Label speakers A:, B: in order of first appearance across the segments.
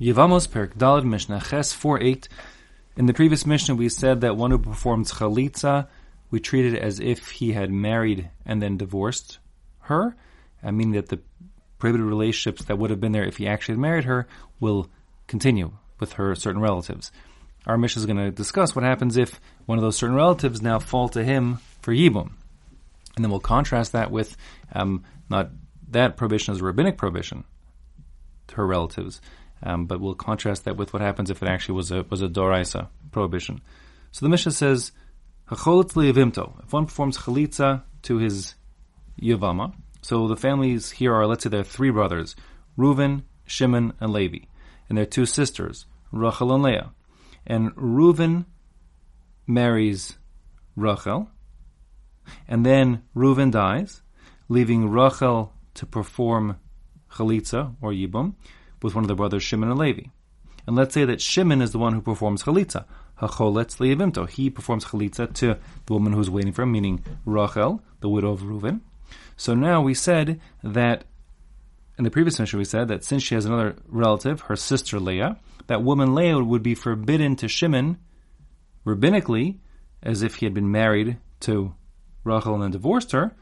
A: Yevamos Perik Dalad Mishnah Ches 4 8. In the previous Mishnah, we said that one who performs chalitza, we treat it as if he had married and then divorced her. I mean that the prohibited relationships that would have been there if he actually had married her will continue with her certain relatives. Our Mishnah is going to discuss what happens if one of those certain relatives now fall to him for yibum. And then we'll contrast that with um, not that prohibition as a rabbinic prohibition to her relatives, um, but we'll contrast that with what happens if it actually was a was a doraisa prohibition. So the Mishnah says, If one performs chalitza to his yavama, so the families here are, let's say there are three brothers, Reuven, Shimon, and Levi, and their two sisters, Rachel and Leah. And Reuven marries Rachel, and then Reuven dies, leaving Rachel to perform chalitza or yibum with one of the brothers Shimon and Levi. And let's say that Shimon is the one who performs chalitza. He performs chalitza to the woman who's waiting for him, meaning Rachel, the widow of Reuven. So now we said that in the previous Mishnah we said that since she has another relative, her sister Leah, that woman Leah would be forbidden to Shimon rabbinically, as if he had been married to Rachel and then divorced her,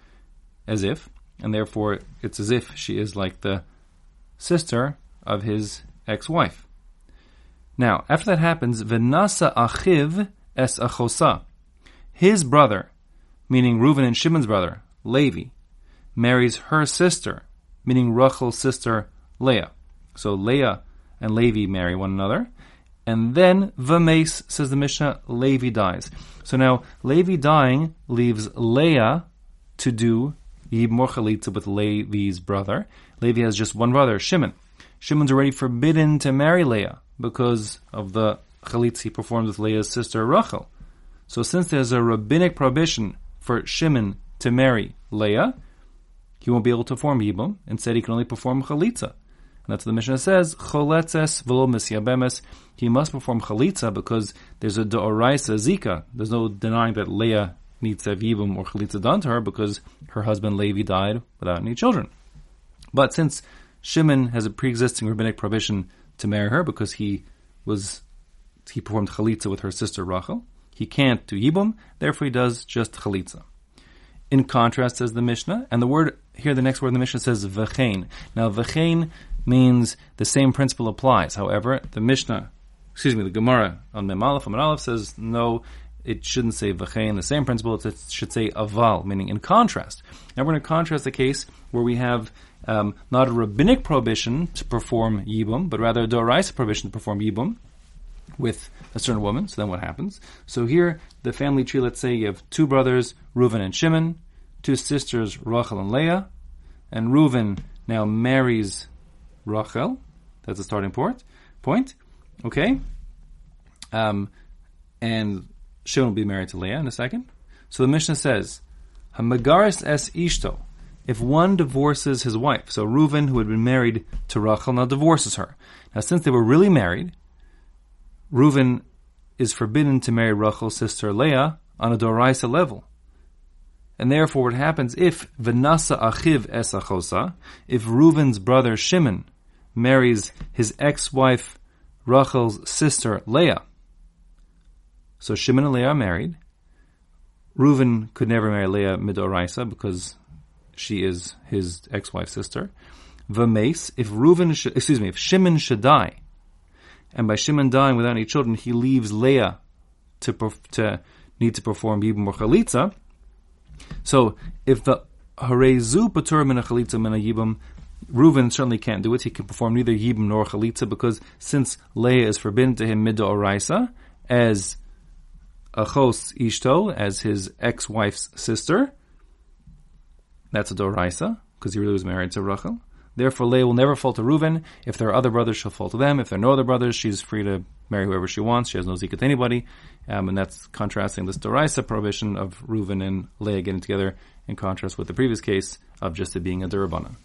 A: as if, and therefore it's as if she is like the sister of his ex-wife. Now, after that happens, Venasa achiv es achosa. His brother, meaning Reuven and Shimon's brother, Levi, marries her sister, meaning Rachel's sister Leah. So Leah and Levi marry one another. And then Vames, says the Mishnah, Levi dies. So now Levi dying leaves Leah to do Yibmor Chalitza with Levi's brother. Levi has just one brother, Shimon. Shimon's already forbidden to marry Leah because of the Chalitza he performed with Leah's sister Rachel. So since there's a rabbinic prohibition for Shimon to marry Leah, he won't be able to perform Yibum. Instead, he can only perform Chalitza. And that's what the Mishnah says, Choletzes v'lo misyabemes. He must perform Chalitza because there's a Do'oraisa Zika. There's no denying that Leah needs to have Yibum or Chalitza done to her because her husband Levi died without any children. But since Shimon has a pre-existing rabbinic prohibition to marry her because he was he performed chalitza with her sister Rachel. He can't do yibum, therefore he does just chalitza. In contrast, says the Mishnah, and the word here, the next word in the Mishnah says v'chein. Now, v'chein means the same principle applies. However, the Mishnah, excuse me, the Gemara on Mem Aleph, Aleph says no, it shouldn't say v'chein. The same principle, it should say aval, meaning in contrast. Now we're going to contrast the case where we have um, not a rabbinic prohibition to perform yibum, but rather a doraisa prohibition to perform yibum with a certain woman. So then what happens? So here, the family tree, let's say you have two brothers, Reuven and Shimon, two sisters, Rachel and Leah, and Reuven now marries Rachel. That's a starting point. Point. Okay. Um, and Shimon will be married to Leah in a second. So the Mishnah says, Hamagaris es ishto. If one divorces his wife, so Reuven, who had been married to Rachel, now divorces her. Now, since they were really married, Reuven is forbidden to marry Rachel's sister Leah on a Doraisa level. And therefore, what happens if Venasa Achiv es Esachosa, if Reuven's brother Shimon marries his ex-wife Rachel's sister Leah, so Shimon and Leah are married. Reuven could never marry Leah midoraisa because she is his ex-wife's sister. Vames, if Reuven, should, excuse me, if Shimon should die, and by Shimon dying without any children, he leaves Leah to to need to perform Yibum or Chalitza. So if the Harezu Patur min Chalitza min Yibum, Reuven certainly can't do it. He can perform neither Yibum nor Chalitza because since Leah is forbidden to him Midoraisa, as Achos Ishto, as his ex-wife's sister, that's a Doraisa, because he really was married to Rachel. Therefore, Leah will never fall to Reuven. If there are other brothers, she'll fall to them. If there are no other brothers, she's free to marry whoever she wants. She has no zika to anybody. Um, and that's contrasting this Doraisa prohibition of Reuven and Leah getting together in contrast with the previous case of just it being a Durabana.